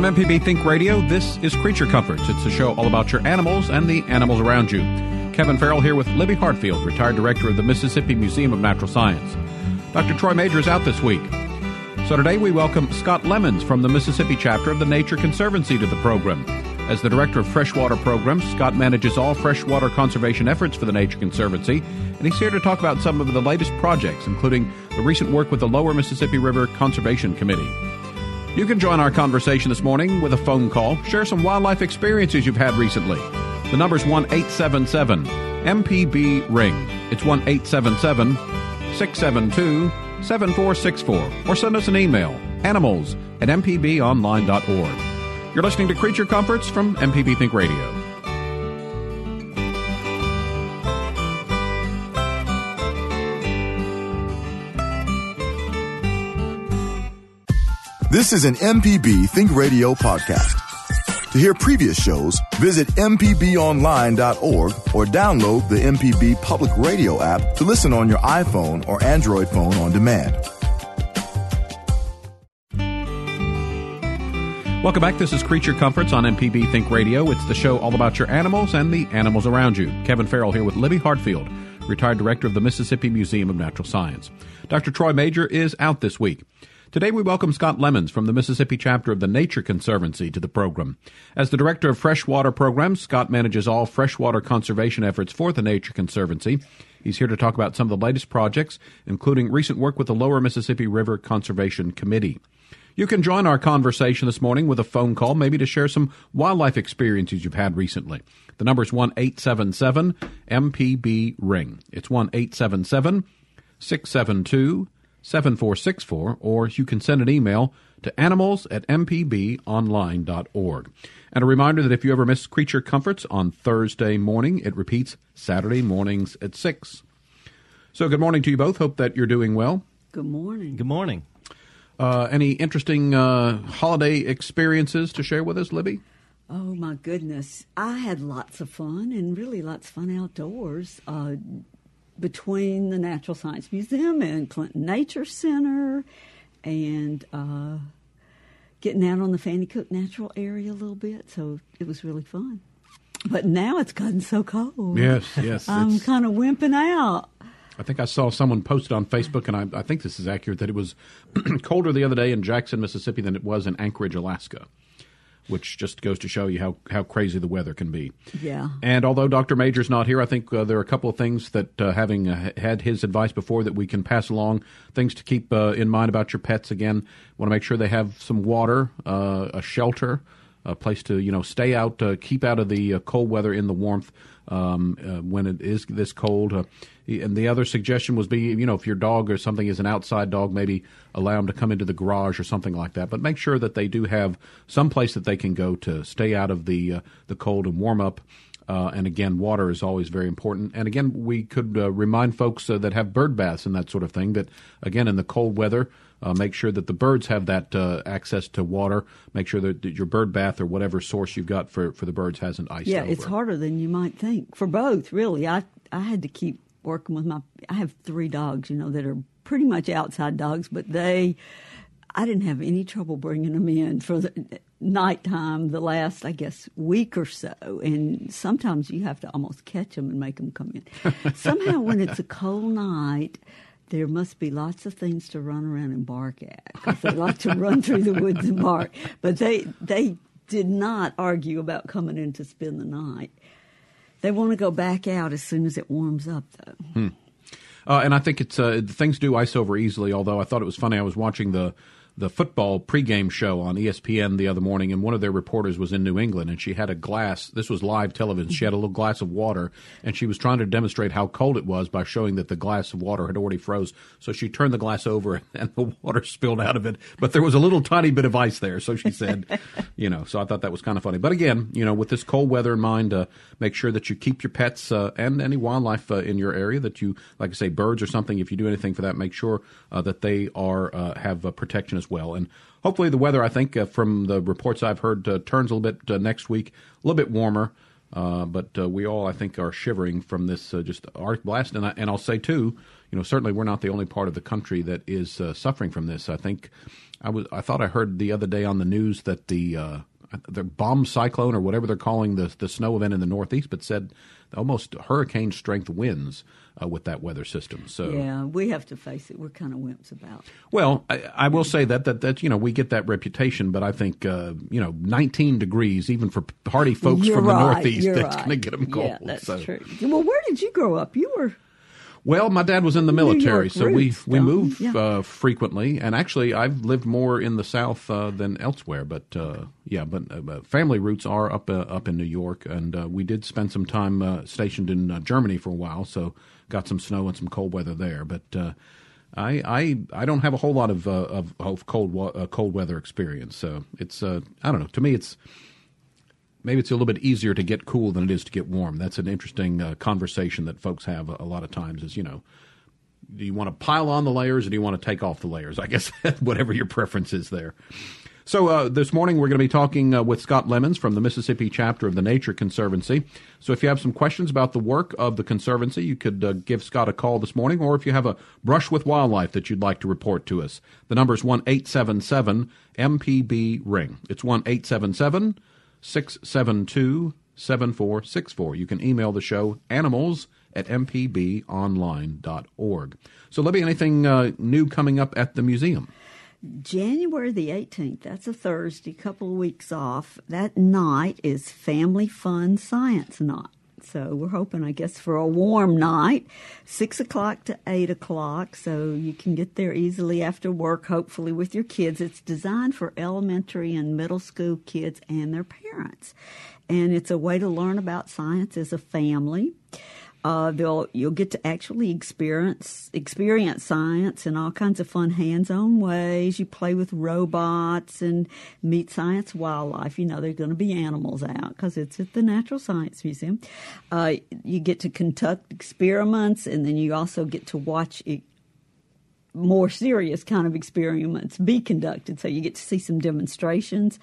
From MPB Think Radio, this is Creature Comforts. It's a show all about your animals and the animals around you. Kevin Farrell here with Libby Hartfield, retired director of the Mississippi Museum of Natural Science. Dr. Troy Major is out this week. So today we welcome Scott Lemons from the Mississippi chapter of the Nature Conservancy to the program. As the director of freshwater programs, Scott manages all freshwater conservation efforts for the Nature Conservancy, and he's here to talk about some of the latest projects, including the recent work with the Lower Mississippi River Conservation Committee. You can join our conversation this morning with a phone call. Share some wildlife experiences you've had recently. The number's 1 877 MPB Ring. It's 1 877 672 7464. Or send us an email animals at mpbonline.org. You're listening to Creature Comforts from MPB Think Radio. This is an MPB Think Radio podcast. To hear previous shows, visit MPBOnline.org or download the MPB Public Radio app to listen on your iPhone or Android phone on demand. Welcome back. This is Creature Comforts on MPB Think Radio. It's the show all about your animals and the animals around you. Kevin Farrell here with Libby Hartfield, retired director of the Mississippi Museum of Natural Science. Dr. Troy Major is out this week. Today we welcome Scott Lemons from the Mississippi chapter of the Nature Conservancy to the program. As the director of freshwater programs, Scott manages all freshwater conservation efforts for the Nature Conservancy. He's here to talk about some of the latest projects, including recent work with the Lower Mississippi River Conservation Committee. You can join our conversation this morning with a phone call, maybe to share some wildlife experiences you've had recently. The number is 1 877 MPB Ring. It's 1 877 672 7464, or you can send an email to animals at mpbonline.org. And a reminder that if you ever miss Creature Comforts on Thursday morning, it repeats Saturday mornings at 6. So, good morning to you both. Hope that you're doing well. Good morning. Good morning. Uh, any interesting uh, holiday experiences to share with us, Libby? Oh, my goodness. I had lots of fun and really lots of fun outdoors. Uh, between the Natural Science Museum and Clinton Nature Center and uh, getting out on the Fannye Cook Natural Area a little bit. So it was really fun. But now it's gotten so cold. Yes, yes. I'm kind of wimping out. I think I saw someone posted on Facebook, and I, I think this is accurate, that it was colder the other day in Jackson, Mississippi than it was in Anchorage, Alaska which just goes to show you how, how crazy the weather can be. Yeah. And although Dr. Major's not here, I think uh, there are a couple of things that, uh, having uh, had his advice before, that we can pass along. Things to keep uh, in mind about your pets. Again, want to make sure they have some water, uh, a shelter, a place to you know stay out, uh, keep out of the cold weather in the warmth um, when it is this cold and the other suggestion was be you know if your dog or something is an outside dog maybe allow them to come into the garage or something like that but make sure that they do have some place that they can go to stay out of the uh, the cold and warm up uh, and again, water is always very important. And again, we could uh, remind folks uh, that have bird baths and that sort of thing that, again, in the cold weather, uh, make sure that the birds have that uh, access to water. Make sure that, your bird bath or whatever source you've got for, for the birds hasn't iced yeah, over. it's harder than you might think for both. Really, I I had to keep working with my I have three dogs, you know, that are pretty much outside dogs, but they I didn't have any trouble bringing them in for the nighttime the last I guess week or so, and sometimes you have to almost catch them and make them come in. Somehow, when it's a cold night. There must be lots of things to run around and bark at because they like to run through the woods and bark. But they they did not argue about coming in to spend the night. They want to go back out as soon as it warms up, though. Hmm. Uh, and I think it's uh, things do ice over easily. Although I thought it was funny, I was watching the the football pregame show on ESPN the other morning, and one of their reporters was in New England, and she had a glass. This was live television. She had a little glass of water, and she was trying to demonstrate how cold it was by showing that the glass of water had already froze. So she turned the glass over, and the water spilled out of it, but there was a little tiny bit of ice there. So she said, you know. So I thought that was kind of funny. But again, you know, with this cold weather in mind, uh, make sure that you keep your pets uh, and any wildlife uh, in your area. That you, like I say, birds or something. If you do anything for that, make sure uh, that they are uh, have uh, protection as well. And hopefully, the weather, I think, uh, from the reports I've heard, uh, turns a little bit uh, next week, a little bit warmer. Uh, but uh, we all, I think, are shivering from this uh, just arc blast. And, I, and I'll say, too, you know, certainly we're not the only part of the country that is suffering from this. I think I was I thought I heard the other day on the news that the the bomb cyclone or whatever they're calling the the snow event in the Northeast, but said almost hurricane strength winds uh, with that weather system. So yeah, we have to face it. We're kind of wimps about. Well, I, I will say that that that you know we get that reputation, but I think uh, you know 19 degrees even for hardy folks You're from right, the Northeast that's right. going to get them cold. Yeah, that's so. true. Well, where did you grow up? You were. Well, my dad was in the military, so we we moved Yeah. uh, frequently, and actually I've lived more in the South uh, than elsewhere. But uh, yeah, but uh, family roots are up uh, up in New York, and uh, we did spend some time uh, stationed in uh, Germany for a while, so got some snow and some cold weather there. But uh, I I I don't have a whole lot of uh, of, of cold uh, cold weather experience, so it's uh, I don't know. To me, it's maybe it's a little bit easier to get cool than it is to get warm. That's an interesting uh, conversation that folks have a, a lot of times. Is you know, do you want to pile on the layers or do you want to take off the layers? I guess whatever your preference is there. So uh, this morning we're going to be talking uh, with Scott Lemons from the Mississippi chapter of the Nature Conservancy. So if you have some questions about the work of the Conservancy, you could uh, give Scott a call this morning, or if you have a brush with wildlife that you'd like to report to us, the number is one eight seven seven MPB ring. It's one eight seven seven 672 7464. You can email the show animals at mpbonline.org. So, Libby, anything uh, new coming up at the museum? January the 18th, that's a Thursday, couple of weeks off. That night is Family Fun Science Night. So we're hoping, I guess, for a warm night, 6 o'clock to 8 o'clock. So you can get there easily after work, hopefully, with your kids. It's designed for elementary and middle school kids and their parents. And it's a way to learn about science as a family. Uh, they'll you'll get to actually experience experience science in all kinds of fun hands-on ways. You play with robots and meet science wildlife. You know, there's going to be animals out because it's at the Natural Science Museum. Uh, you get to conduct experiments, and then you also get to watch more serious kind of experiments be conducted. So you get to see some demonstrations,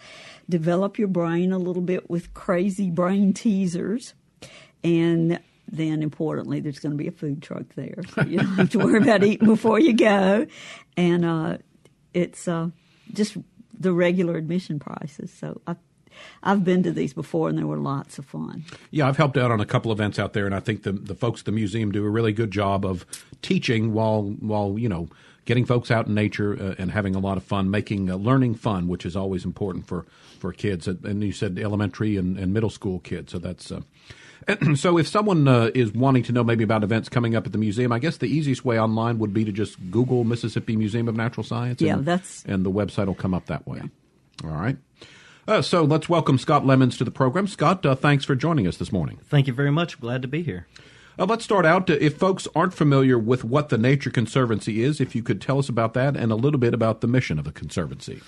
develop your brain a little bit with crazy brain teasers, and then importantly, there's going to be a food truck there, so you don't have to worry about eating before you go, and uh, it's uh, just the regular admission prices. So I've I've been to these before, and they were lots of fun. Yeah, I've helped out on a couple events out there, and I think the the folks at the museum do a really good job of teaching while while you know getting folks out in nature uh, and having a lot of fun, making uh, learning fun, which is always important for for kids. And you said elementary and, and middle school kids, so that's. Uh, so if someone uh, is wanting to know maybe about events coming up at the museum, I guess the easiest way online would be to just Google Mississippi Museum of Natural Science. Yeah, and, that's- and the website will come up that way. All right. Uh, so let's welcome Scott Lemons to the program. Scott, uh, thanks for joining us this morning. Thank you very much. Glad to be here. Uh, let's start out. Uh, if folks aren't familiar with what the Nature Conservancy is, if you could tell us about that and a little bit about the mission of the Conservancy.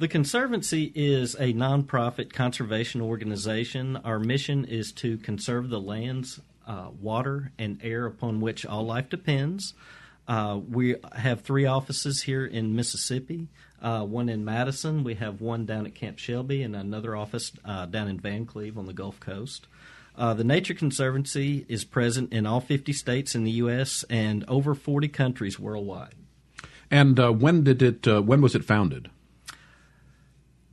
The Conservancy is a nonprofit conservation organization. Our mission is to conserve the lands, uh, water, and air upon which all life depends. Uh, we have three offices here in Mississippi. Uh, one in Madison. We have one down at Camp Shelby, and another office uh, down in Vancleave on the Gulf Coast. Uh, the Nature Conservancy is present in all 50 states in the U.S. and over 40 countries worldwide. And uh, when did it? When was it founded?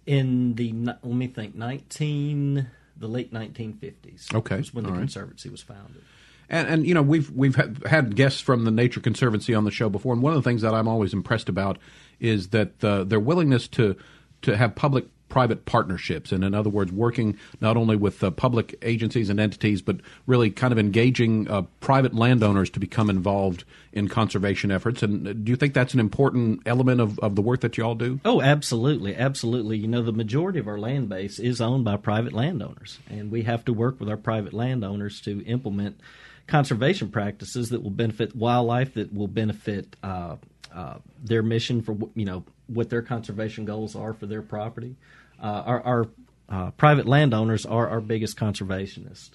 In the let me think 19 the late 1950s Okay, was when the all right. conservancy was founded And, and you know we've we've had, guests from the Nature Conservancy on the show before, and one of the things that I'm always impressed about is that uh, their willingness to to have public private partnerships, and in other words, working not only with uh, public agencies and entities, but really kind of engaging uh, private landowners to become involved in conservation efforts. And uh, do you think that's an important element of, of the work that you all do? oh absolutely absolutely you know the majority of our land base is owned by private landowners and we have to work with our private landowners to implement conservation practices that will benefit wildlife that will benefit uh, uh, their mission for you know what their conservation goals are for their property uh, our, our uh, private landowners are our biggest conservationists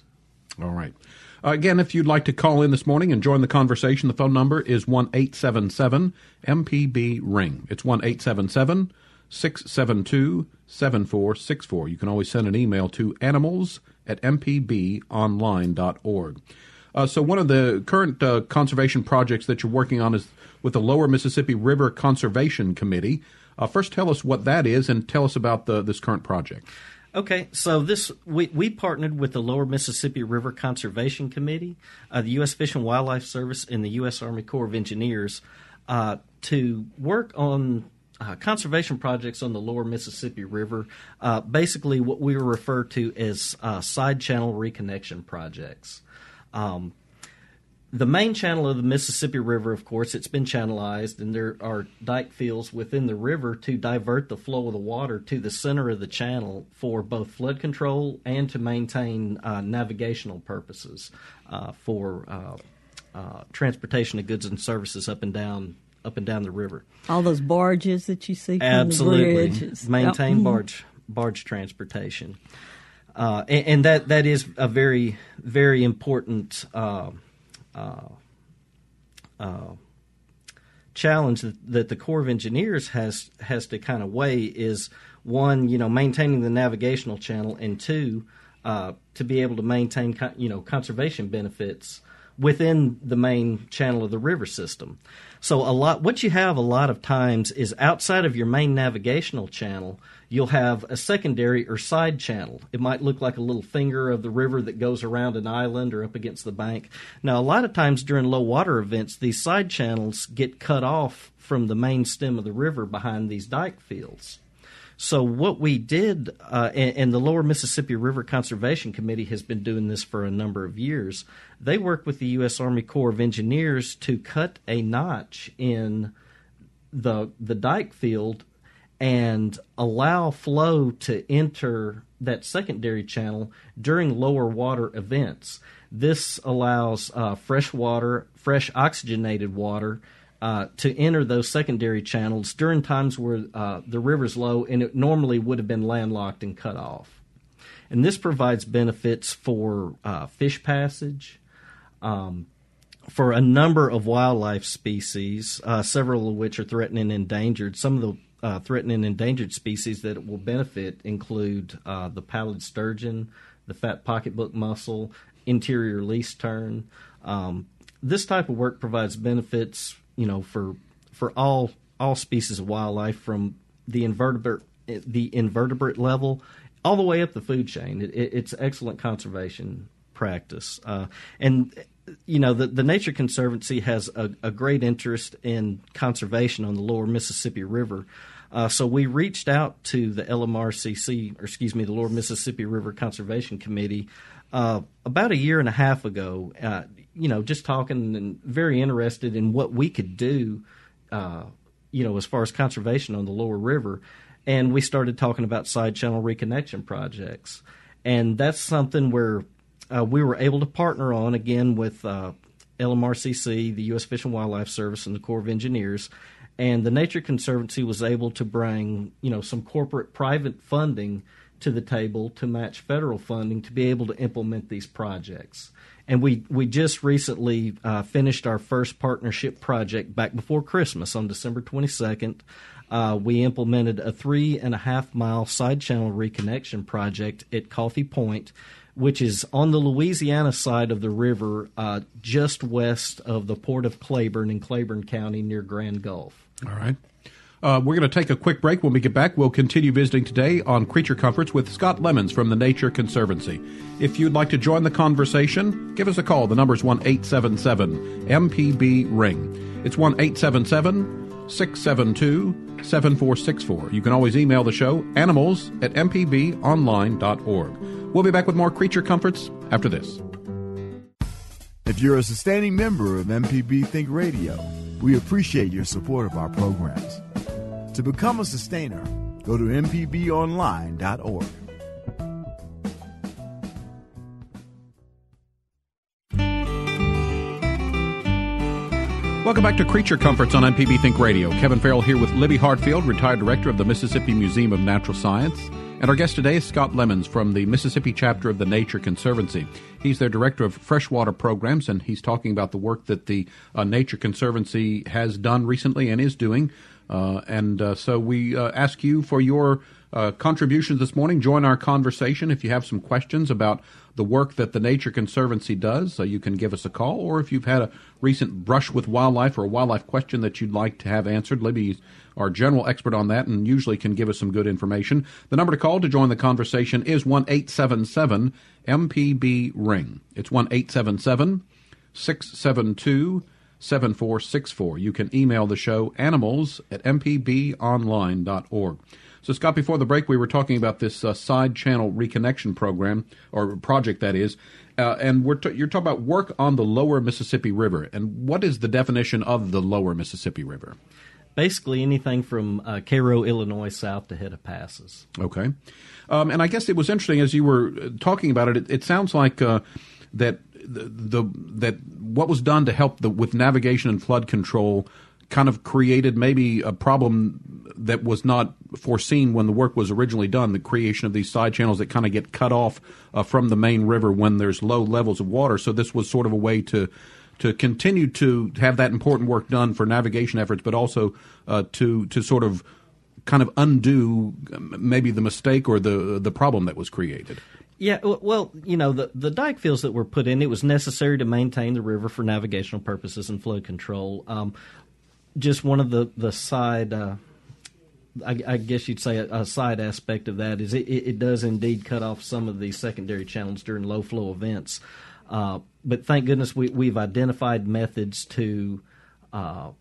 All right. Uh, again, if you'd like to call in this morning and join the conversation, the phone number is one eight seven seven MPB ring. It's one eight seven seven six seven two seven four six four. You can always send an email to animals at mpbonline.org. Uh, so, one of the current uh, conservation projects that you're working on is with the Lower Mississippi River Conservation Committee. Uh, first, tell us what that is, and tell us about the, this current project. Okay, so this we, we partnered with the Lower Mississippi River Conservation Committee, uh, the U.S. Fish and Wildlife Service, and the U.S. Army Corps of Engineers uh, to work on uh, conservation projects on the Lower Mississippi River. Uh, basically, what we refer to as uh, side channel reconnection projects. Um, the main channel of the Mississippi River, of course, it's been channelized, and there are dike fields within the river to divert the flow of the water to the center of the channel for both flood control and to maintain uh, navigational purposes uh, for uh, uh transportation of goods and services up and down up and down the river. All those barges that you see, absolutely maintain yep. barge barge transportation, uh, and, and, that that is a very very important uh, uh, uh, challenge that, that, the Corps of Engineers has has to kind of weigh is one, you know, maintaining the navigational channel, and two, uh, to be able to maintain, you know, conservation benefits within the main channel of the river system. So a lot, what you have a lot of times is outside of your main navigational channel, you'll have a secondary or side channel. It might look like a little finger of the river that goes around an island or up against the bank. Now, a lot of times during low water events, these side channels get cut off from the main stem of the river behind these dike fields. So what we did, uh, and, and, the Lower Mississippi River Conservation Committee has been doing this for a number of years. They work with the U.S. Army Corps of Engineers to cut a notch in the the dike field and allow flow to enter that secondary channel during lower water events. This allows uh, fresh water, fresh oxygenated water uh, to enter those secondary channels during times where uh, the river's low and it normally would have been landlocked and cut off. And this provides benefits for uh, fish passage, um, for a number of wildlife species, uh, several of which are threatened and endangered. Some of the uh, threatened and endangered species that it will benefit include uh, the pallid sturgeon, the fat pocketbook mussel, interior least tern. Um, this type of work provides benefits you know for for all all species of wildlife from the invertebrate the invertebrate level all the way up the food chain. It, it, it's excellent conservation practice, uh, and you know the the Nature Conservancy has a, a, great interest in conservation on the Lower Mississippi River. Uh, so we reached out to the LMRCC, or excuse me, the Lower Mississippi River Conservation Committee, uh, about a year and a half ago. You know, just talking and very interested in what we could do, uh, you know, as far as conservation on the lower river. And we started talking about side channel reconnection projects. And that's something where uh, we were able to partner on again with uh, LMRCC, the U.S. Fish and Wildlife Service, and the Corps of Engineers. And the Nature Conservancy was able to bring, you know, some corporate private funding to the table to match federal funding to be able to implement these projects. And we, we just recently uh, finished our first partnership project back before Christmas on December 22nd. Uh, we implemented a three and a half mile side channel reconnection project at Coffee Point, which is on the Louisiana side of the river, uh, just west of the port of Claiborne in Claiborne County near Grand Gulf. All right. Uh, we're going to take a quick break. When we get back, we'll continue visiting today on Creature Comforts with Scott Lemons from the Nature Conservancy. If you'd like to join the conversation, give us a call. The number is 1 877 MPB Ring. It's 1 877 672 7464. You can always email the show animals at mpbonline.org. We'll be back with more Creature Comforts after this. If you're a sustaining member of MPB Think Radio, we appreciate your support of our programs. To become a sustainer, go to mpbonline.org. Welcome back to Creature Comforts on MPB Think Radio. Kevin Farrell here with Libby Hartfield, retired director of the Mississippi Museum of Natural Science. And our guest today is Scott Lemons from the Mississippi chapter of the Nature Conservancy. He's their director of freshwater programs, and he's talking about the work that the uh, Nature Conservancy has done recently and is doing and uh, so we uh, ask you for your uh, contributions this morning. Join our conversation. If you have some questions about the work that the Nature Conservancy does, you can give us a call. Or if you've had a recent brush with wildlife or a wildlife question that you'd like to have answered, Libby's our general expert on that and usually can give us some good information. The number to call to join the conversation is 1 877 MPB Ring. It's 1 877 672 7464. You can email the show animals at mpbonline.org. So, Scott, before the break, we were talking about this uh, side channel reconnection program, or project that is, uh, and we're t- you're talking about work on the lower Mississippi River. And what is the definition of the lower Mississippi River? Basically, anything from uh, Cairo, Illinois, south to Passes. Okay. Um, and I guess it was interesting as you were uh, talking about it, it, it sounds like uh, that the, that what was done to help the, with navigation and flood control kind of created maybe a problem that was not foreseen when the work was originally done. The creation of these side channels that kind of get cut off uh, from the main river when there's low levels of water. So this was sort of a way to to continue to have that important work done for navigation efforts, but also uh, to to sort of kind of undo maybe the mistake or the the problem that was created. Yeah, well, you know, the, the dike fields that were put in, it was necessary to maintain the river for navigational purposes and flow control. Um, just one of the, the side, uh, I, I, guess you'd say a, a, side aspect of that is it, it, does indeed cut off some of these secondary channels during low flow events. Uh, but thank goodness we, we've identified methods to uh,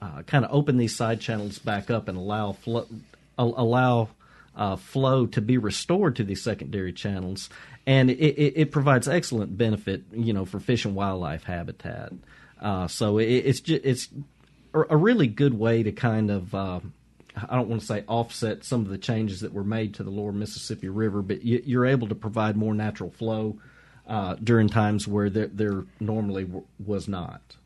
uh kind of open these side channels back up and allow flow, allow uh, flow to be restored to these secondary channels, and it, it, it, provides excellent benefit, you know, for fish and wildlife habitat. Uh, so it, it's just, it's a really good way to kind of uh, I don't want to say offset some of the changes that were made to the lower Mississippi River, but you, are able to provide more natural flow uh, during times where there, there normally w- was not.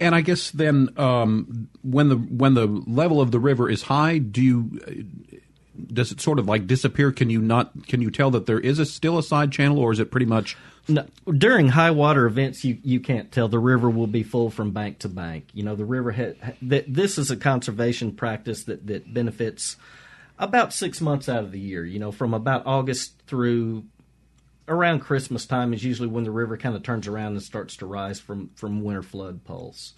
And I guess then, um, when the when the level of the river is high, do you does it sort of like disappear? Can you not? Can you tell that there is a still a side channel, or is it pretty much? No, during high water events, you, you can't tell. The river will be full from bank to bank. You know, the river. Ha- this is a conservation practice that that benefits about six months out of the year. You know, from about August through around Christmas time is usually when the river kind of turns around and starts to rise from from winter flood pulse.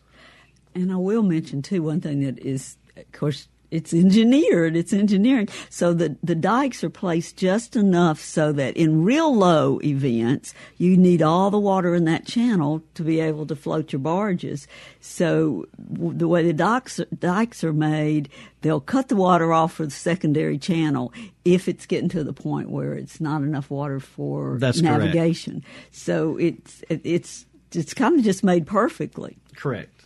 And I will mention too one thing that is, of course, it's engineered. It's engineering. So the, the dikes are placed just enough so that in real low events, you need all the water in that channel to be able to float your barges. So the way the dikes, dikes are made, they'll cut the water off for the secondary channel if it's getting to the point where it's not enough water for That's navigation. Correct. So it's, it's, it's kind of just made perfectly. Correct.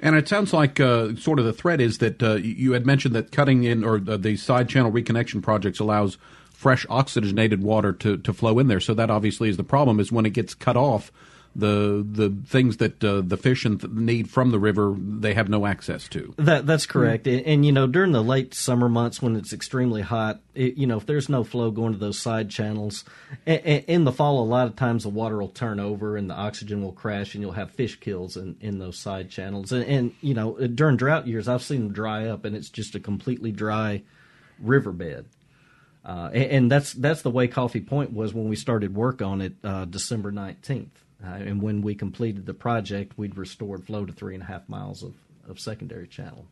And it sounds like uh, sort of the threat is that uh, you had mentioned that cutting in or the side channel reconnection projects allows fresh oxygenated water to, to flow in there. So that obviously is the problem is when it gets cut off, the the things that uh, the fish need from the river they have no access to. That that's correct. Mm-hmm. And, and, you know during the late summer months when it's extremely hot, it, you know if there's no flow going to those side channels, in the fall a lot of times the water will turn over and the oxygen will crash and you'll have fish kills in, in those side channels. And, and you know during drought years I've seen them dry up and it's just a completely dry riverbed. Uh, and, and, that's that's the way Coffee Point was when we started work on it uh, December nineteenth. Uh, and when we completed the project, we'd restored flow to three and a half miles of, of secondary channel.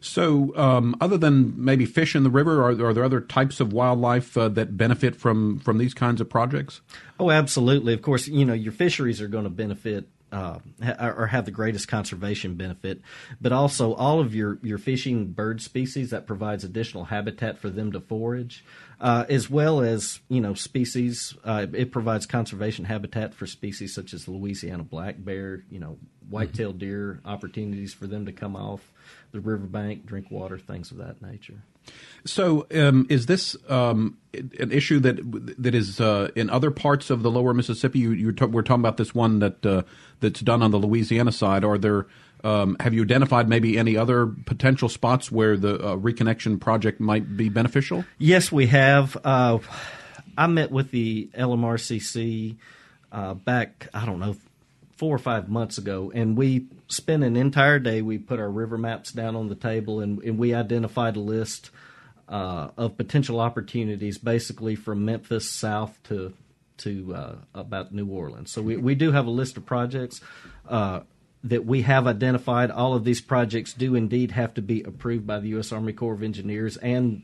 So, um, other than maybe fish in the river, are, are there other types of wildlife uh, that benefit from from these kinds of projects? Oh, absolutely. Of course, you know your fisheries are going to benefit uh, or have the greatest conservation benefit, but also all of your, your fishing bird species that provides additional habitat for them to forage, uh, as well as you know species. Uh, it provides conservation habitat for species such as Louisiana black bear, you know, white-tailed mm-hmm. deer, opportunities for them to come off the riverbank, drink water, things of that nature. So, um, is this um, an issue that that is uh, in other parts of the Lower Mississippi? You, you we're talking about this one that uh, that's done on the Louisiana side. Are there um, have you identified maybe any other potential spots where the uh, reconnection project might be beneficial? Yes, we have. Uh, I met with the LMRCC uh, back, I don't know, four or five months ago, and we spent an entire day. We put our river maps down on the table, and, and we identified a list uh, of potential opportunities, basically from Memphis south to to uh, about New Orleans. So we we do have a list of projects. Uh, that we have identified, all of these projects do indeed have to be approved by the U.S. Army Corps of Engineers and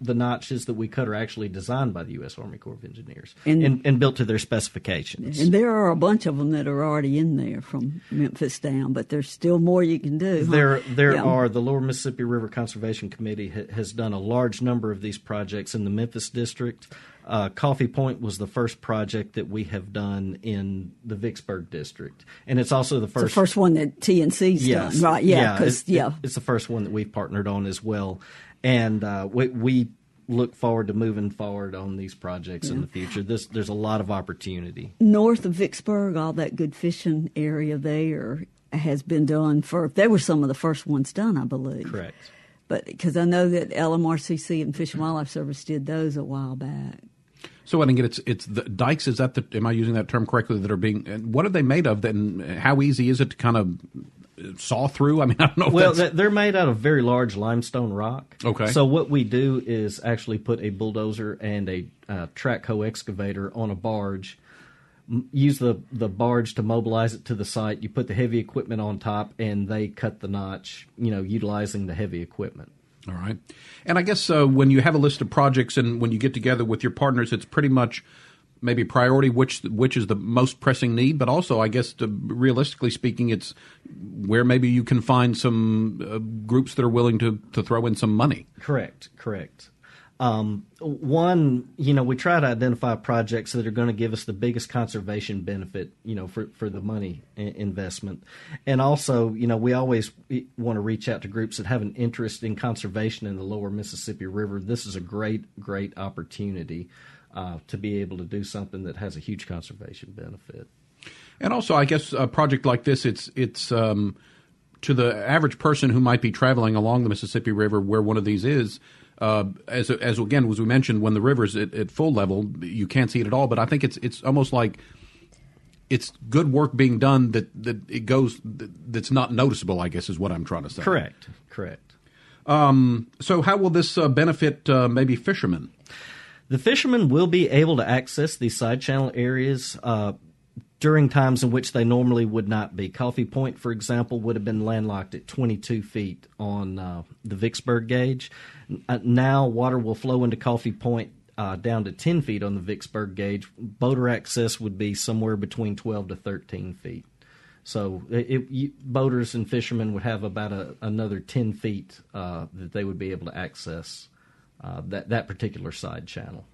the notches that we cut are actually designed by the U.S. Army Corps of Engineers and, and, and, built to their specifications. And there are a bunch of them that are already in there from Memphis down, but there's still more you can do. Huh? There, there yeah. are. The Lower Mississippi River Conservation Committee ha- has done a large number of these projects in the Memphis district. Uh, Coffee Point was the first project that we have done in the Vicksburg district, and it's also the first the first one that TNC's yes. done, right? Yeah, yeah, it's, yeah, it's the first one that we've partnered on as well and uh, we, we, look forward to moving forward on these projects yeah. in the future. This there's a lot of opportunity north of Vicksburg. All that good fishing area there has been done for. They were some of the first ones done, I believe. Correct. But because I know that LMRCC and Fish and Wildlife Service did those a while back. So I think it's it's the dikes. Is that the? Am I using that term correctly? That are being. What are they made of? Then how easy is it to kind of saw through? I mean, I don't know. well, they're made out of very large limestone rock. Okay. So what we do is actually put a bulldozer and a uh, track hoe excavator on a barge. use the the barge to mobilize it to the site. You put the heavy equipment on top, and they cut the notch. You know, utilizing the heavy equipment. All right. And I guess uh, when you have a list of projects and when you get together with your partners, it's pretty much maybe priority which which is the most pressing need, but also I guess to, realistically speaking, it's where maybe you can find some uh, groups that are willing to to throw in some money. Correct, correct. Um, one, you know, we try to identify projects that are going to give us the biggest conservation benefit, you know, for, for the money investment. And also, you know, we always want to reach out to groups that have an interest in conservation in the lower Mississippi River. This is a great, great opportunity uh, to be able to do something that has a huge conservation benefit. And also, I guess a project like this, it's it's um, to the average person who might be traveling along the Mississippi River, where one of these is. Uh, as as again as we mentioned, when the river's at, at full level, you can't see it at all. But I think it's it's almost like it's good work being done that that it goes that's not noticeable. I guess is what I'm trying to say. Correct. Correct. Um, so, how will this uh, benefit uh, maybe fishermen? The fishermen will be able to access these side channel areas uh, during times in which they normally would not be. Coffee Point, for example, would have been landlocked at 22 feet on uh, the Vicksburg gauge. Uh, now, water will flow into Coffee Point uh, down to 10 feet on the Vicksburg gauge. Boater access would be somewhere between 12 to 13 feet. So it, you, boaters and fishermen would have about a, another 10 feet uh, that they would be able to access uh, that that particular side channel.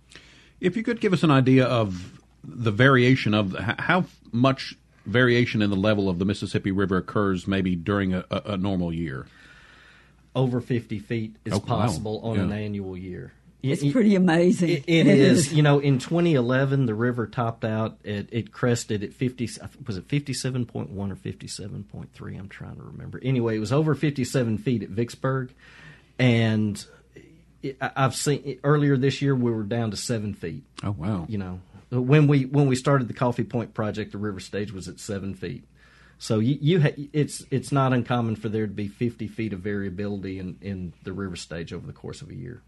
If you could give us an idea of the variation of how much variation in the level of the Mississippi River occurs, maybe during a, a, a normal year. Over fifty feet is oh, possible wow. on yeah. an annual year. It's it, pretty amazing. it, it is. You know, in 2011, the river topped out. It, it crested at 50. Was it 57.1 or 57.3? I'm trying to remember. Anyway, it was over 57 feet at Vicksburg, and I've seen earlier this year we were down to seven feet. Oh wow! You know when we when we started the Coffee Point project, the river stage was at seven feet. So you, you ha- it's it's not uncommon for there to be fifty feet of variability in, in the river stage over the course of a year.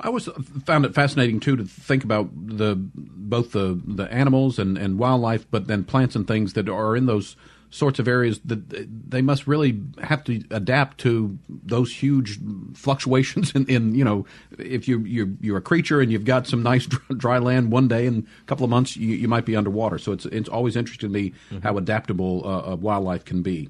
I always found it fascinating too to think about the both the the animals and, and wildlife, but then plants and things that are in those sorts of areas that they must really have to adapt to those huge fluctuations in, in you know if you you're, you're a creature and you've got some nice dry land one day and a couple of months you, you might be underwater so it's it's always interesting to me mm-hmm. how adaptable uh, wildlife can be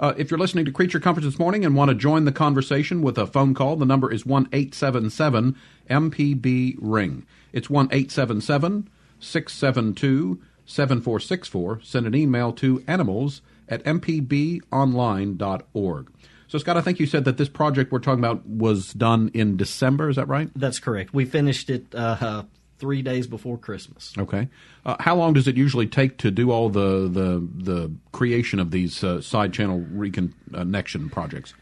uh, if you're listening to Creature Comforts this morning and want to join the conversation with a phone call, the number is one eight seven seven MPB Ring. It's 1 877 672 7464. Send an email to animals at mpbonline.org. So, Scott, I think you said that this project we're talking about was done in December. Is that right? That's correct. We finished it uh, three days before Christmas. Okay. Uh, how long does it usually take to do all the the, the creation of these uh, side channel reconnection projects?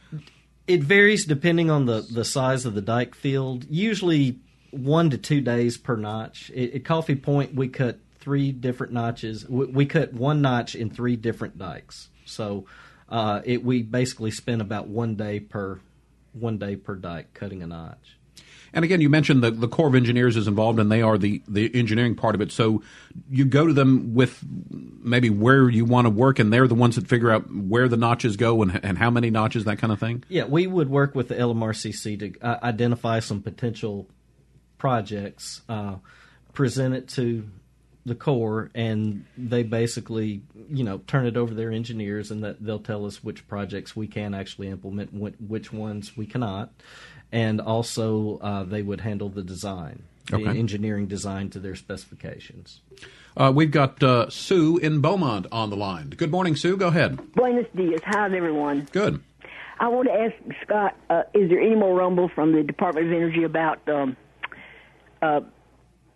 It varies depending on the, the size of the dike field. Usually one to two days per notch. At Coffee Point, we cut three different notches. We, we cut one notch in three different dikes. So uh, it we basically spent about one day per one day per dike cutting a notch. And again, you mentioned the, the Corps of Engineers is involved, and they are the, the engineering part of it. So you go to them with maybe where you want to work, and they're the ones that figure out where the notches go and, and how many notches, that kind of thing? Yeah, we would work with the LMRCC to uh, identify some potential projects, uh, present it to the Corps, and they basically, you know, turn it over to their engineers, and that they'll tell us which projects we can actually implement, which ones we cannot, and also uh, they would handle the design, the Okay. engineering design to their specifications. Uh, we've got uh, Sue in Beaumont on the line. Good morning, Sue. Go ahead. Buenos dias. How's everyone? Good. I want to ask Scott: uh, Is there any more rumble from the Department of Energy about um, uh,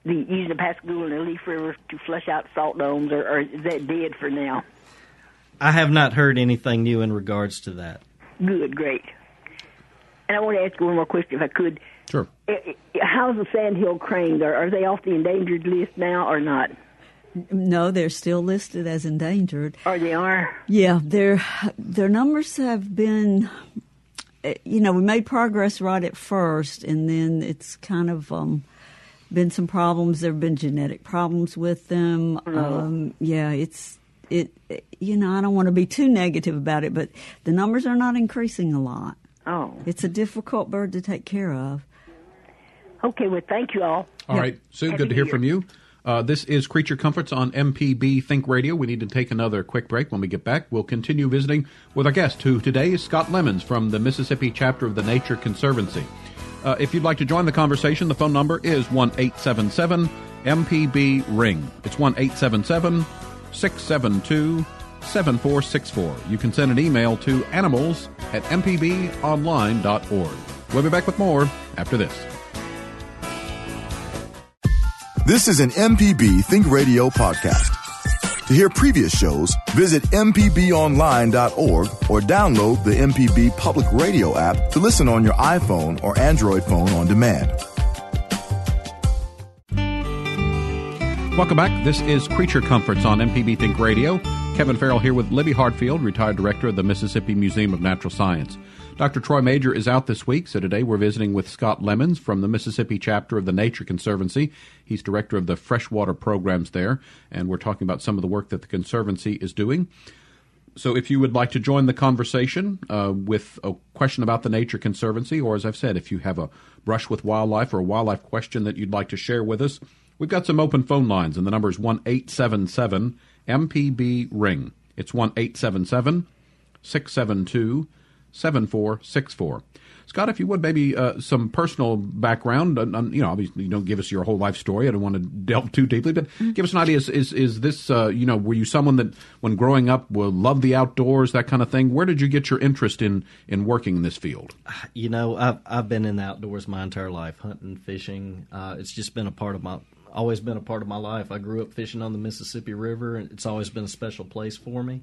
the using the Pascagoula and the Leaf River to flush out salt domes, or, or is that dead for now? I have not heard anything new in regards to that. Good, great. And I want to ask you one more question, if I could. Sure. I- I- How's the sandhill cranes? Are, are they off the endangered list now, or not? No, they're still listed as endangered. Or they are? Yeah, their their numbers have been, eh, you know, we made progress right at first, and then it's kind of um, been some problems. There have been genetic problems with them. Um, yeah, it's it. You know, I don't want to be too negative about it, but the numbers are not increasing a lot. Oh, It's a difficult bird to take care of. okay. Well, thank you all. All Yeah. right, Sue, Happy good to hear Year. from you. Uh, this is Creature Comforts on MPB Think Radio. We need to take another quick break. When we get back, we'll continue visiting with our guest, who today is Scott Lemons from the Mississippi chapter of the Nature Conservancy. Uh, if you'd like to join the conversation, the phone number is 1 877 MPB Ring. It's 1 877 672 7464. You can send an email to animals at mpbonline.org. We'll be back with more after this. This is an MPB Think Radio podcast. To hear previous shows, visit MPBOnline.org or download the MPB Public Radio app to listen on your iPhone or Android phone on demand. Welcome back. This is Creature Comforts on MPB Think Radio. Kevin Farrell here with Libby Hartfield, retired director of the Mississippi Museum of Natural Science. Dr. Troy Major is out this week, so today we're visiting with Scott Lemons from the Mississippi chapter of the Nature Conservancy. He's director of the freshwater programs there, and we're talking about some of the work that the Conservancy is doing. So, if you would like to join the conversation uh, with a question about the Nature Conservancy, or as I've said, if you have a brush with wildlife or a wildlife question that you'd like to share with us, we've got some open phone lines, and the number is 1 877 MPB Ring. It's 1 877 672 7464. Scott, if you would, maybe uh, some personal background. Uh, you know, obviously, you don't give us your whole life story. I don't want to delve too deeply, but give us an idea. Is is, is this, uh, you know, were you someone that, when growing up, will love the outdoors, that kind of thing? Where did you get your interest in in working in this field? You know, I've I've been in the outdoors my entire life, hunting, fishing. Uh, it's just been a part of my, always been a part of my life. I grew up fishing on the Mississippi River, and it's always been a special place for me.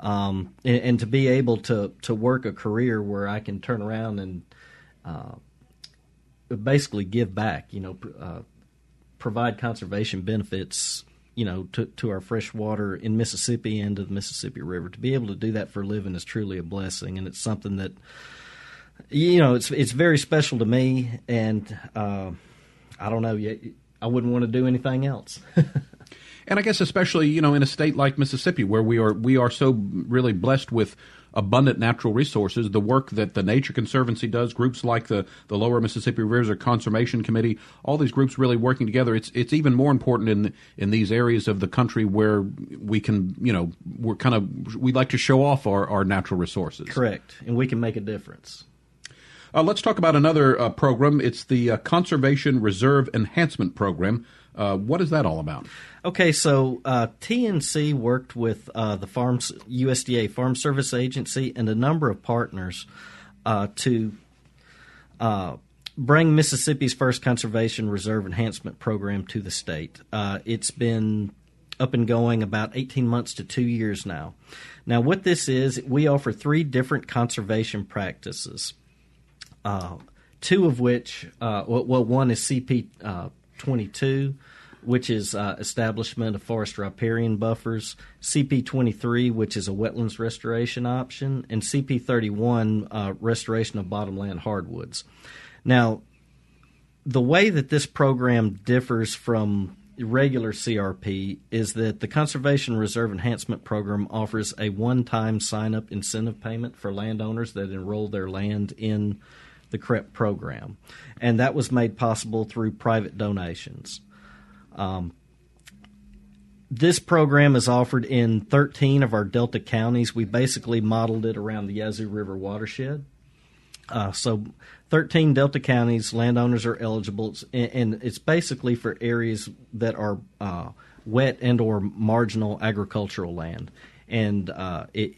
Um, and, and to be able to to work a career where I can turn around and uh, basically give back, you know, uh, provide conservation benefits, you know, to, to our freshwater in Mississippi and to the Mississippi River. To be able to do that for a living is truly a blessing, and it's something that, you know, it's it's very special to me, and uh, I don't know, yet I wouldn't want to do anything else. And I guess especially you know in a state like Mississippi where we are we are so really blessed with abundant natural resources, the work that the Nature Conservancy does, groups like the the Lower Mississippi River Conservation Committee, all these groups really working together. It's it's even more important in in these areas of the country where we can you know we're kind of we like to show off our, our natural resources. Correct, and we can make a difference. Uh, let's talk about another uh, program. It's the uh, Conservation Reserve Enhancement Program. Uh, what is that all about? Okay, so uh, TNC worked with uh, the Farms USDA Farm Service Agency and a number of partners uh, to uh, bring Mississippi's first conservation reserve enhancement program to the state. It's been up and going about 18 months to two years now. Now, what this is, we offer three different conservation practices. Two of which, well, one is CP 22, which is uh, establishment of forest riparian buffers, CP23, which is a wetlands restoration option, and CP31, uh, restoration of bottomland hardwoods. Now, the way that this program differs from regular CRP is that the Conservation Reserve Enhancement Program offers a one time sign up incentive payment for landowners that enroll their land in the CREP program. And that was made possible through private donations. Um, this program is offered in 13 of our Delta counties. We basically modeled it around the Yazoo River watershed. Uh, so 13 Delta counties, landowners are eligible, and it's basically for areas that are uh, wet and or marginal agricultural land. And uh, it,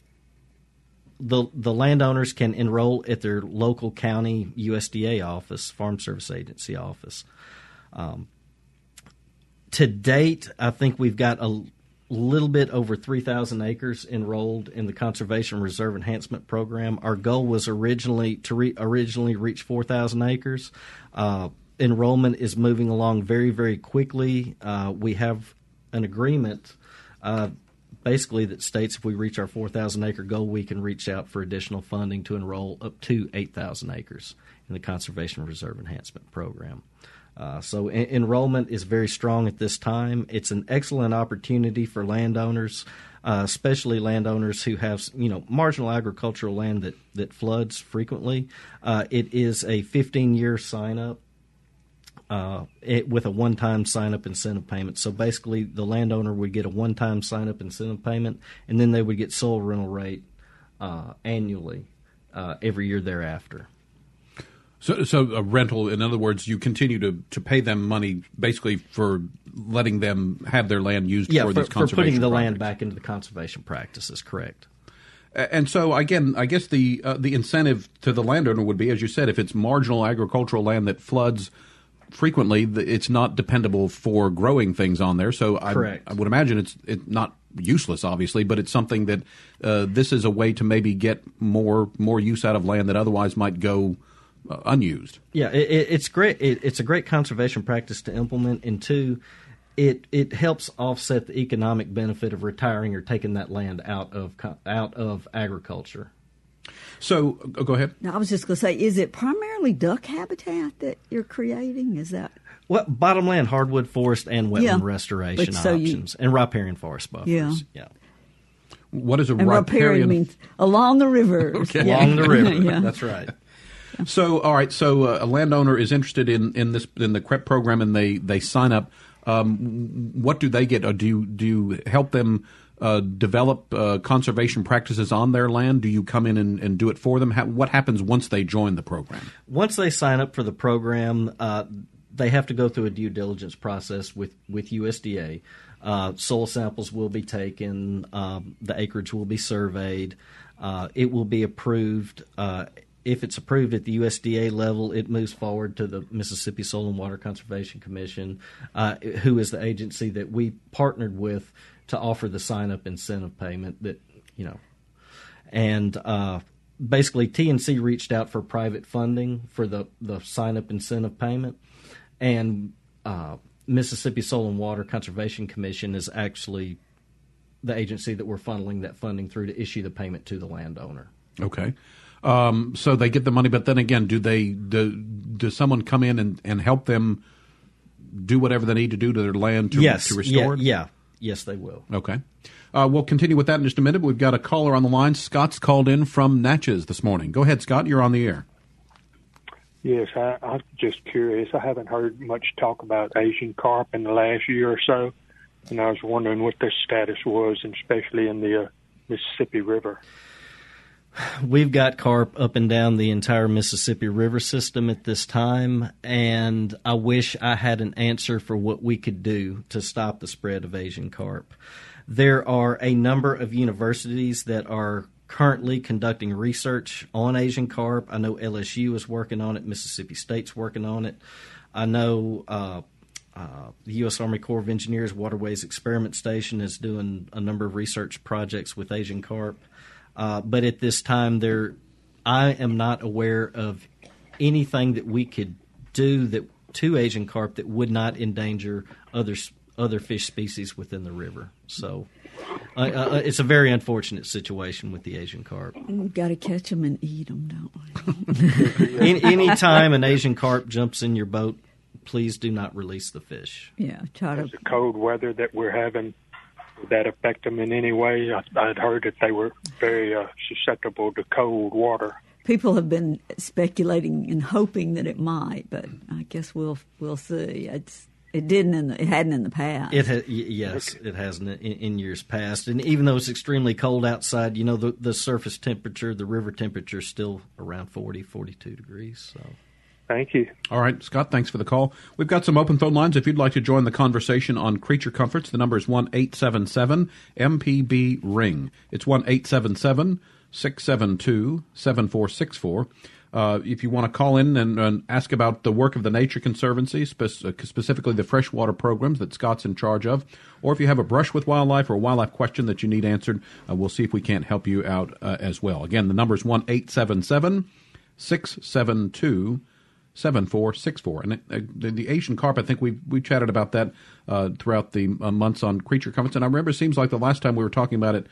the the landowners can enroll at their local county USDA office, Farm Service Agency office. Um, to date, I think we've got a little bit over 3,000 acres enrolled in the Conservation Reserve Enhancement Program. Our goal was originally to re- originally reach 4,000 acres. Uh, enrollment is moving along very, very quickly. Uh, we have an agreement. Uh, basically, that states if we reach our 4,000 acre goal, we can reach out for additional funding to enroll up to 8,000 acres in the Conservation Reserve Enhancement Program. Uh, so en- enrollment is very strong at this time. It's an excellent opportunity for landowners, uh, especially landowners who have you know marginal agricultural land that that floods frequently. Uh, it is a 15 year sign up. Uh, it, with a one-time sign-up incentive payment, so basically the landowner would get a one-time sign-up incentive payment, and then they would get soil rental rate uh, annually uh, every year thereafter. So, so a rental, in other words, you continue to, to pay them money basically for letting them have their land used yeah, for, for these conservation for putting the projects. land back into the conservation practices. Correct. And so again, I guess the uh, the incentive to the landowner would be, as you said, if it's marginal agricultural land that floods frequently, it's not dependable for growing things on there. So I, I would imagine it's it not useless, obviously, but it's something that uh, this is a way to maybe get more more use out of land that otherwise might go uh, unused. Yeah, it, it, it's great. It, it's a great conservation practice to implement, and two, it it helps offset the economic benefit of retiring or taking that land out of out of agriculture. So uh, go ahead. Now, I was just going to say, is it primarily duck habitat that you're creating? Is that Well, bottomland hardwood forest and wetland Yeah, restoration but so you- options, and riparian forest buffers. Yeah. yeah. What is a and riparian means along the rivers Okay. Yeah. along the river. yeah. That's right. So, all right. So, uh, a landowner is interested in, in this in the CREP program, and they, they sign up. Um, what do they get? Or do you do you help them uh, develop uh, conservation practices on their land? Do you come in and, and do it for them? How, what happens once they join the program? Once they sign up for the program, uh, they have to go through a due diligence process with, with USDA. Uh, soil samples will be taken, um, the acreage will be surveyed, uh, it will be approved. Uh, if it's approved at the USDA level, it moves forward to the Mississippi Soil and Water Conservation Commission, who is the agency that we partnered with to offer the sign up incentive payment that, you know, and uh, basically TNC reached out for private funding for the the sign up incentive payment, and uh, Mississippi Soil and Water Conservation Commission is actually the agency that we're funneling that funding through to issue the payment to the landowner. Okay. Um, so they get the money, but then again, do they do, does someone come in and, and help them do whatever they need to do to their land to, yes, to restore it? yeah, yeah, yes, they will. Okay. Uh, we'll continue with that in just a minute. We've got a caller on the line. Scott's called in from Natchez this morning. Go ahead, Scott. You're on the air. Yes, I, I'm just curious. I haven't heard much talk about Asian carp in the last year or so, and I was wondering what their status was, and especially in the uh, Mississippi River. We've got carp up and down the entire Mississippi River system at this time, and I wish I had an answer for what we could do to stop the spread of Asian carp. There are a number of universities that are currently conducting research on Asian carp. I know LSU is working on it, Mississippi State's working on it. I know uh, uh, the U.S. Army Corps of Engineers Waterways Experiment Station is doing a number of research projects with Asian carp. Uh, but at this time, there, I am not aware of anything that we could do that to Asian carp that would not endanger other other fish species within the river. So uh, uh, it's a very unfortunate situation with the Asian carp. We've got to catch them and eat them, don't we? Any anytime an Asian carp jumps in your boat, please do not release the fish. Yeah, try to. The cold weather that we're having, would that affect them in any way? I, I'd heard that they were very uh, susceptible to cold water. People have been speculating and hoping that it might, but I guess we'll we'll see. It's it didn't in the, it hadn't in the past. It ha- yes, it hasn't in, in, years past. And even though it's extremely cold outside, you know the the surface temperature, the river temperature is still around 40, 42 degrees. So. Thank you. All right, Scott, thanks for the call. We've got some open phone lines. If you'd like to join the conversation on creature comforts, the number is 1 877 MPB Ring. It's 1 877 672 7464. Uh, if you want to call in and, and, ask about the work of the Nature Conservancy, spe- uh, specifically the freshwater programs that Scott's in charge of, or if you have a brush with wildlife or a wildlife question that you need answered, uh, we'll see if we can't help you out uh, as well. Again, the number is 1 877 672 7464. And uh, the, the, Asian carp, I think we we chatted about that uh, throughout the months on Creature Comforts. And I remember it seems like the last time we were talking about it,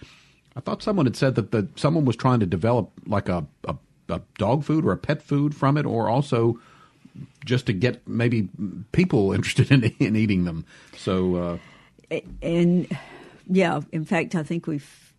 I thought someone had said that the, someone was trying to develop like a, a a dog food or a pet food from it, or also just to get maybe people interested in, in eating them. So, uh, and yeah, in fact, I think we've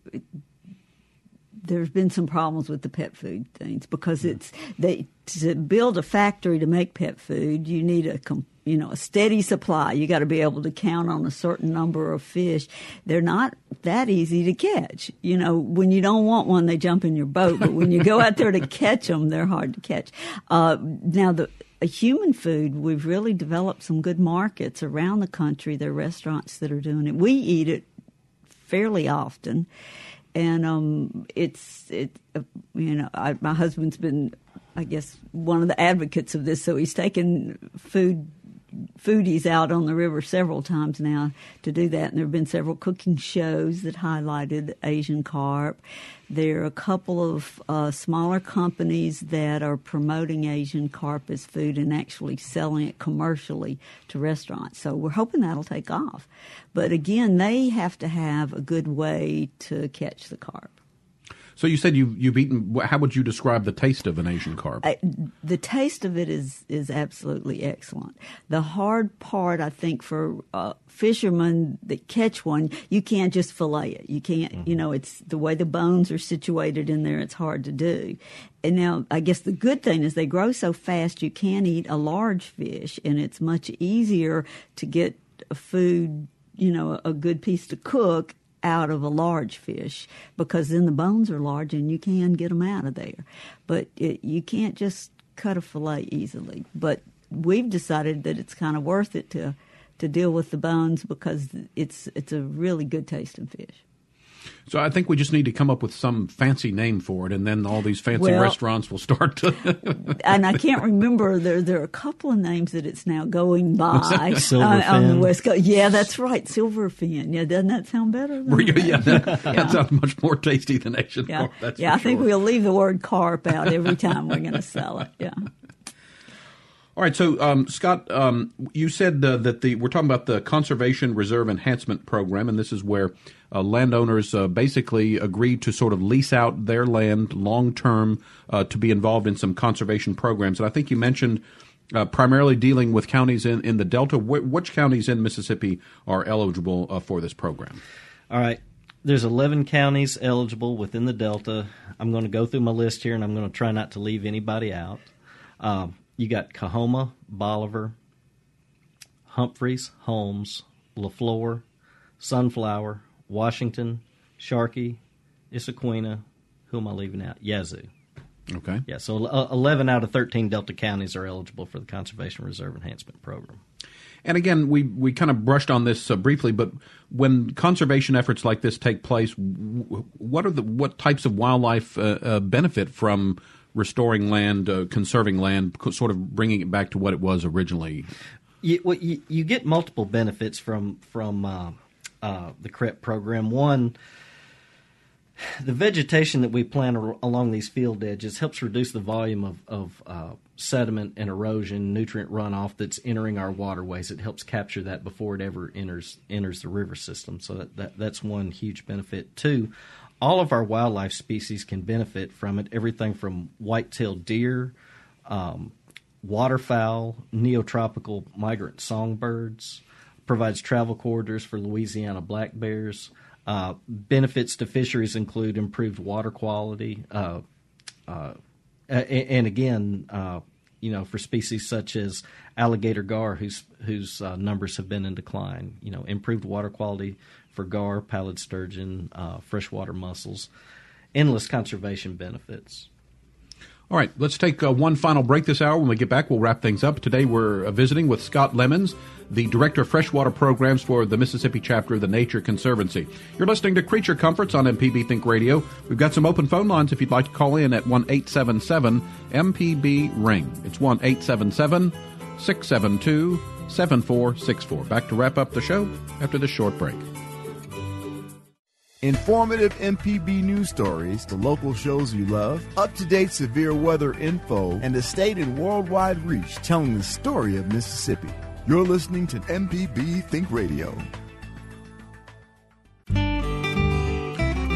there's been some problems with the pet food things because it's they to build a factory to make pet food, you need a you know a steady supply. You got to be able to count on a certain number of fish. They're not that easy to catch. You know, when you don't want one, they jump in your boat, but when you go out there to catch them, they're hard to catch. Uh, now the a human food, we've really developed some good markets around the country. There are restaurants that are doing it. We eat it fairly often and um, it's it uh, you know I, my husband's been I guess one of the advocates of this, so he's taken food foodies out on the river several times now to do that. And there have been several cooking shows that highlighted Asian carp. There are a couple of uh, smaller companies that are promoting Asian carp as food and actually selling it commercially to restaurants. So we're hoping that'll take off. But again, they have to have a good way to catch the carp. So you said you've you've eaten. How would you describe the taste of an Asian carp? I, the taste of it is is absolutely excellent. The hard part, I think, for uh, fishermen that catch one, you can't just fillet it. You can't. Mm-hmm. You know, it's the way the bones are situated in there. It's hard to do. And now, I guess the good thing is they grow so fast. You can eat a large fish, and it's much easier to get a food you know, a good piece to cook out of a large fish because then the bones are large and you can get them out of there. But it, you can't just cut a fillet easily. But we've decided that it's kind of worth it to to deal with the bones because it's it's a really good tasting fish. So I think we just need to come up with some fancy name for it, and then all these fancy well, restaurants will start to. and I can't remember there. There are a couple of names that it's now going by uh, on the west coast. Yeah, that's right, silverfin. Yeah, doesn't that sound better? You, yeah, that, yeah. that, sounds much more tasty than Asian yeah. carp. Yeah, I sure. think we'll leave the word carp out every time we're going to sell it. Yeah. All right, so um, Scott, um, you said uh, that the we're talking about the Conservation Reserve Enhancement Program, and this is where uh, landowners uh, basically agree to sort of lease out their land long term uh, to be involved in some conservation programs. And I think you mentioned uh, primarily dealing with counties in, in the Delta. Wh- which counties in Mississippi are eligible uh, for this program? All right. There's 11 counties eligible within the Delta. I'm going to go through my list here, and I'm going to try not to leave anybody out. Um, you got Coahoma, Bolivar, Humphreys, Holmes, Leflore, Sunflower, Washington, Sharkey, Issaquena. Who am I leaving out? Yazoo. Okay. Yeah, so uh, 11 out of 13 Delta counties are eligible for the Conservation Reserve Enhancement Program. And again, we, we kind of brushed on this uh, briefly, but when conservation efforts like this take place, what are the what types of wildlife uh, uh, benefit from restoring land, uh, conserving land, sort of bringing it back to what it was originally? You, well, you, you get multiple benefits from from uh, uh, the CREP program. One, the vegetation that we plant along these field edges helps reduce the volume of, of uh, sediment and erosion, nutrient runoff that's entering our waterways. It helps capture that before it ever enters enters the river system. So that, that that's one huge benefit. Two, all of our wildlife species can benefit from it. Everything from white-tailed deer, um, waterfowl, neotropical migrant songbirds, provides travel corridors for Louisiana black bears. Uh, benefits to fisheries include improved water quality, uh, uh, and again, uh, you know, for species such as alligator gar, whose whose uh, numbers have been in decline. You know, improved water quality for gar, pallid sturgeon, uh, freshwater mussels, endless conservation benefits. All right, let's take uh, one final break this hour. When we get back, we'll wrap things up. Today, we're uh, visiting with Scott Lemons, the Director of Freshwater Programs for the Mississippi chapter of the Nature Conservancy. You're listening to Creature Comforts on MPB Think Radio. We've got some open phone lines if you'd like to call in at 1 877 MPB Ring. It's 1 877 672 7464. Back to wrap up the show after this short break. Informative MPB news stories, the local shows you love, up to date severe weather info, and a state and worldwide reach telling the story of Mississippi. You're listening to MPB Think Radio.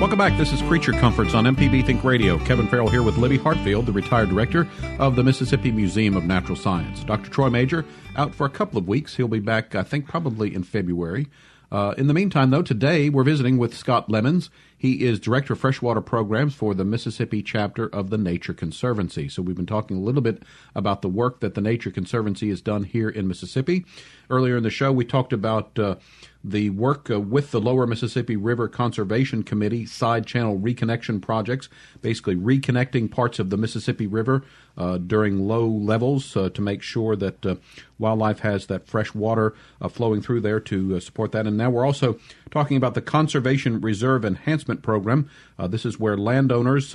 Welcome back. This is Creature Comforts on MPB Think Radio. Kevin Farrell here with Libby Hartfield, the retired director of the Mississippi Museum of Natural Science. Dr. Troy Major out for a couple of weeks. He'll be back, I think, probably in February. Uh, in the meantime, though, today we're visiting with Scott Lemons. He is Director of Freshwater Programs for the Mississippi chapter of the Nature Conservancy. So we've been talking a little bit about the work that the Nature Conservancy has done here in Mississippi. Earlier in the show, we talked about uh, the work uh, with the Lower Mississippi River Conservation Committee side channel reconnection projects, basically reconnecting parts of the Mississippi River uh, during low levels uh, to make sure that uh, wildlife has that fresh water uh, flowing through there to uh, support that. And now we're also talking about the Conservation Reserve Enhancement Program. this is where landowners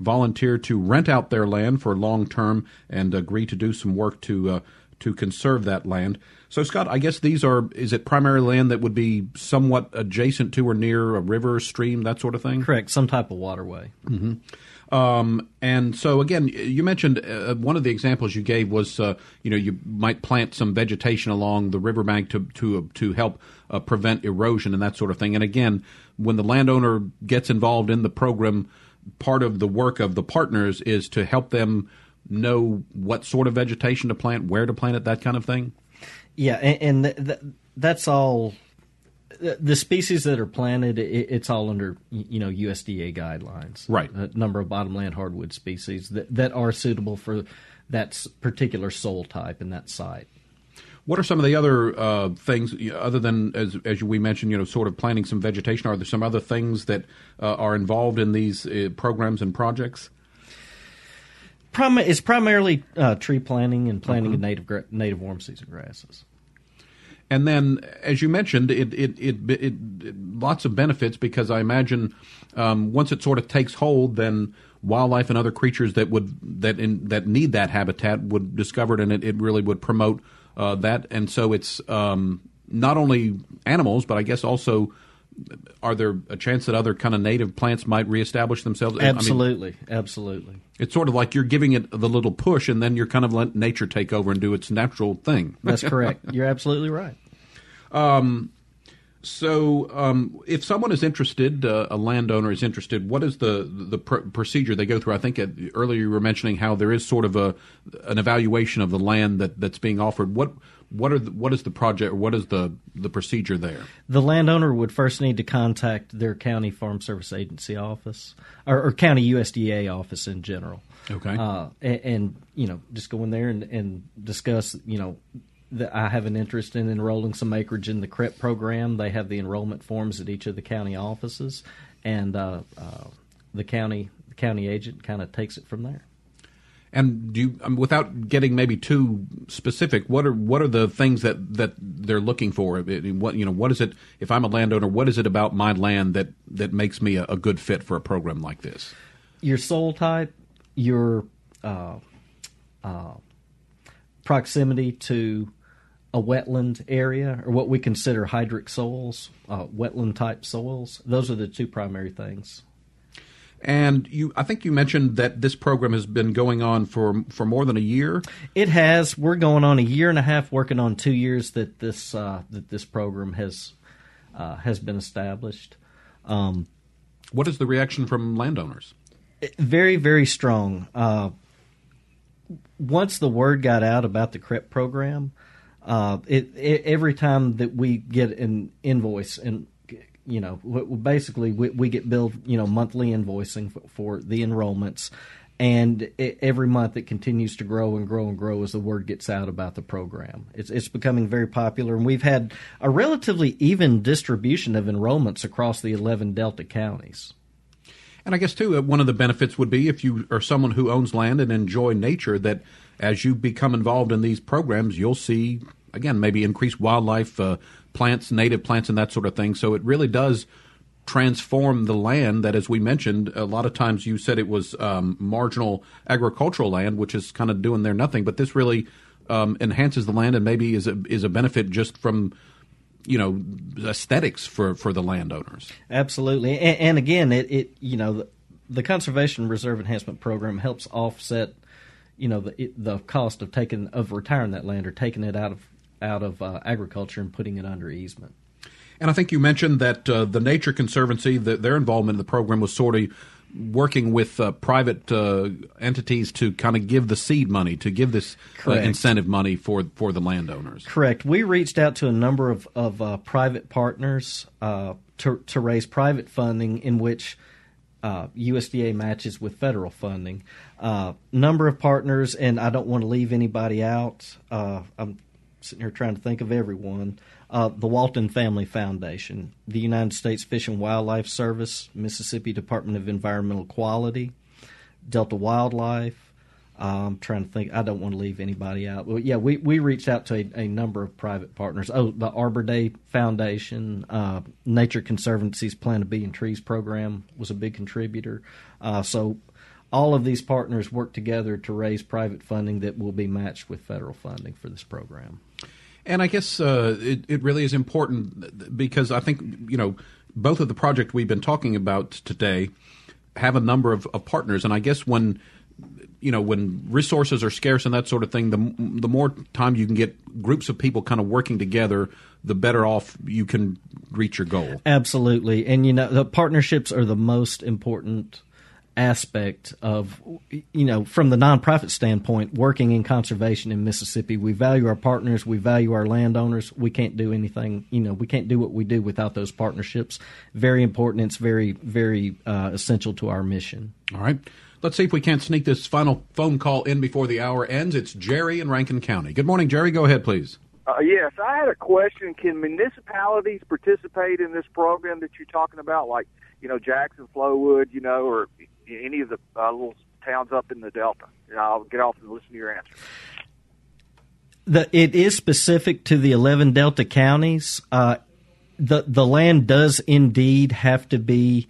volunteer to rent out their land for long term and agree to do some work to to conserve that land. So, Scott, I guess these are, is it primary land that would be somewhat adjacent to or near a river, stream, that sort of thing? Correct, some type of waterway. Mm-hmm. Um, and so, again, you mentioned uh, one of the examples you gave was, uh, you know, you might plant some vegetation along the riverbank to to uh, to help uh, prevent erosion and that sort of thing. And again, when the landowner gets involved in the program, part of the work of the partners is to help them know what sort of vegetation to plant, where to plant it, that kind of thing. Yeah, and, and th- th- that's all. The species that are planted, it's all under you know USDA guidelines. Right. A number of bottomland hardwood species that that are suitable for that particular soil type and that site. What are some of the other uh, things other than as as we mentioned, you know, sort of planting some vegetation? Are there some other things that uh, are involved in these uh, programs and projects? Prim- it's primarily uh, tree planting and planting mm-hmm. of native gra- native warm season grasses. And then, as you mentioned, it it, it, it, it lots of benefits because I imagine um, once it sort of takes hold, then wildlife and other creatures that would that in, that need that habitat would discover it, and it, it really would promote uh, that. And so it's um, not only animals, but I guess also are there a chance that other kind of native plants might reestablish themselves? Absolutely, I mean, absolutely. It's sort of like you're giving it the little push, and then you're kind of letting nature take over and do its natural thing. That's correct. You're absolutely right. Um, so, um, if someone is interested, uh, a landowner is interested, what is the the pr- procedure they go through? I think at, earlier you were mentioning how there is sort of a an evaluation of the land that, that's being offered. What what are the, what is the project? What is the the procedure there? The landowner would first need to contact their county farm service agency office or, or county USDA office in general. Okay, uh, and, and, you know just go in there and, and discuss you know that I have an interest in enrolling some acreage in the CREP program. They have the enrollment forms at each of the county offices, and uh, uh, the county the county agent kind of takes it from there. And do you, um, without getting maybe too specific, what are what are the things that, that they're looking for? What you know, what is it? If I'm a landowner, what is it about my land that that makes me a, a good fit for a program like this? Your soil type, your uh, uh proximity to a wetland area, or what we consider hydric soils, uh, wetland type soils. Those are the two primary things. And you, I think you mentioned that this program has been going on for for more than a year. It has. We're going on a year and a half, working on two years that this uh, that this program has uh, has been established. Um, what is the reaction from landowners? Very, very strong. Uh, once the word got out about the CREP program, uh, it, it, every time that we get an invoice and you know, basically we, we get billed, you know, monthly invoicing for, for the enrollments, and it, every month it continues to grow and grow and grow as the word gets out about the program. It's it's becoming very popular, and we've had a relatively even distribution of enrollments across the eleven Delta counties. And I guess too, uh, one of the benefits would be if you are someone who owns land and enjoy nature, that as you become involved in these programs, you'll see again maybe increased wildlife, uh, plants, native plants, and that sort of thing. So it really does transform the land that, as we mentioned, a lot of times you said it was um, marginal agricultural land, which is kind of doing there nothing. But this really um, enhances the land and maybe is a, is a benefit just from you know aesthetics for for the landowners. Absolutely, and, and again, it, it you know the, the, conservation reserve enhancement program helps offset you know the the cost of taking of retiring that land or taking it out of out of uh, agriculture and putting it under easement. And I think you mentioned that uh, the Nature Conservancy, the, their involvement in the program was sort of working with uh, private uh, entities to kind of give the seed money, to give this uh, incentive money for for the landowners. Correct. We reached out to a number of of uh, private partners uh, to to raise private funding in which. USDA matches with federal funding. number of partners, and I don't want to leave anybody out. I'm sitting here trying to think of everyone. Uh, the Walton Family Foundation, the United States Fish and Wildlife Service, Mississippi Department of Environmental Quality, Delta Wildlife. I'm trying to think. I don't want to leave anybody out. But yeah, we, we reached out to a, a number of private partners. Oh, the Arbor Day Foundation, uh, Nature Conservancy's Plant a Billion Trees program was a big contributor. Uh, so all of these partners work together to raise private funding that will be matched with federal funding for this program. And I guess uh, it, it really is important because I think, you know, both of the project we've been talking about today have a number of, of partners. And I guess when you know when resources are scarce and that sort of thing the the more time you can get groups of people kind of working together the better off you can reach your goal absolutely and you know the partnerships are the most important aspect of you know from the nonprofit standpoint working in conservation in Mississippi. We value our partners. We value our landowners. We can't do anything you know we can't do what we do without those partnerships. Very important. It's very very uh, essential to our mission. All right. Let's see if we can't sneak this final phone call in before the hour ends. It's Jerry in Rankin County. Good morning Jerry. Go ahead please. Uh, yes I had a question. Can municipalities participate in this program that you're talking about? Like you know Jackson Flowood you know or any of the uh, little towns up in the Delta. And I'll get off and listen to your answer. The, it is specific to the 11 Delta counties. Uh, the the land does indeed have to be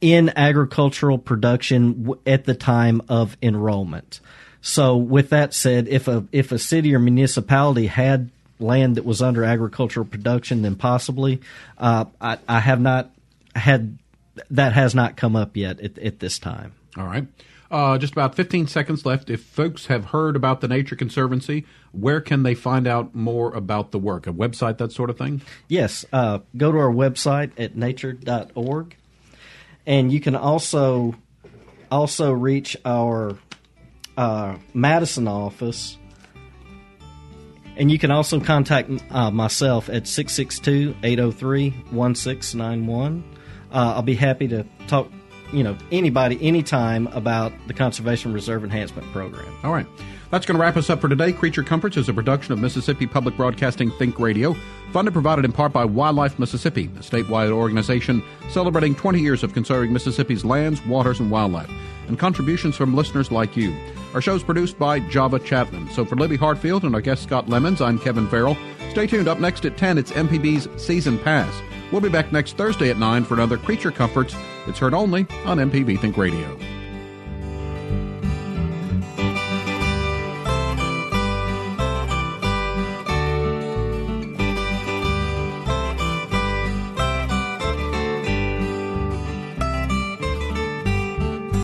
in agricultural production at the time of enrollment. So, with that said, if a if a city or municipality had land that was under agricultural production, then possibly. Uh, I, I have not had that has not come up yet at, at this time. All right. Uh, just about 15 seconds left. If folks have heard about the Nature Conservancy, where can they find out more about the work? A website, that sort of thing? Yes. Uh, go to our website at nature.org. And you can also also reach our uh, Madison office. And you can also contact uh, myself at 662 803 1691 uh, I'll be happy to talk, you know, anybody, anytime about the Conservation Reserve Enhancement Program. All right. That's going to wrap us up for today. Creature Comforts is a production of Mississippi Public Broadcasting Think Radio, funded provided in part by Wildlife Mississippi, a statewide organization celebrating 20 years of conserving Mississippi's lands, waters, and wildlife, and contributions from listeners like you. Our show is produced by Java Chapman. So for Libby Hartfield and our guest Scott Lemons, I'm Kevin Farrell. Stay tuned. Up next at 10, it's MPB's Season Pass. We'll be back next Thursday at 9 for another Creature Comforts. It's heard only on MPB Think Radio.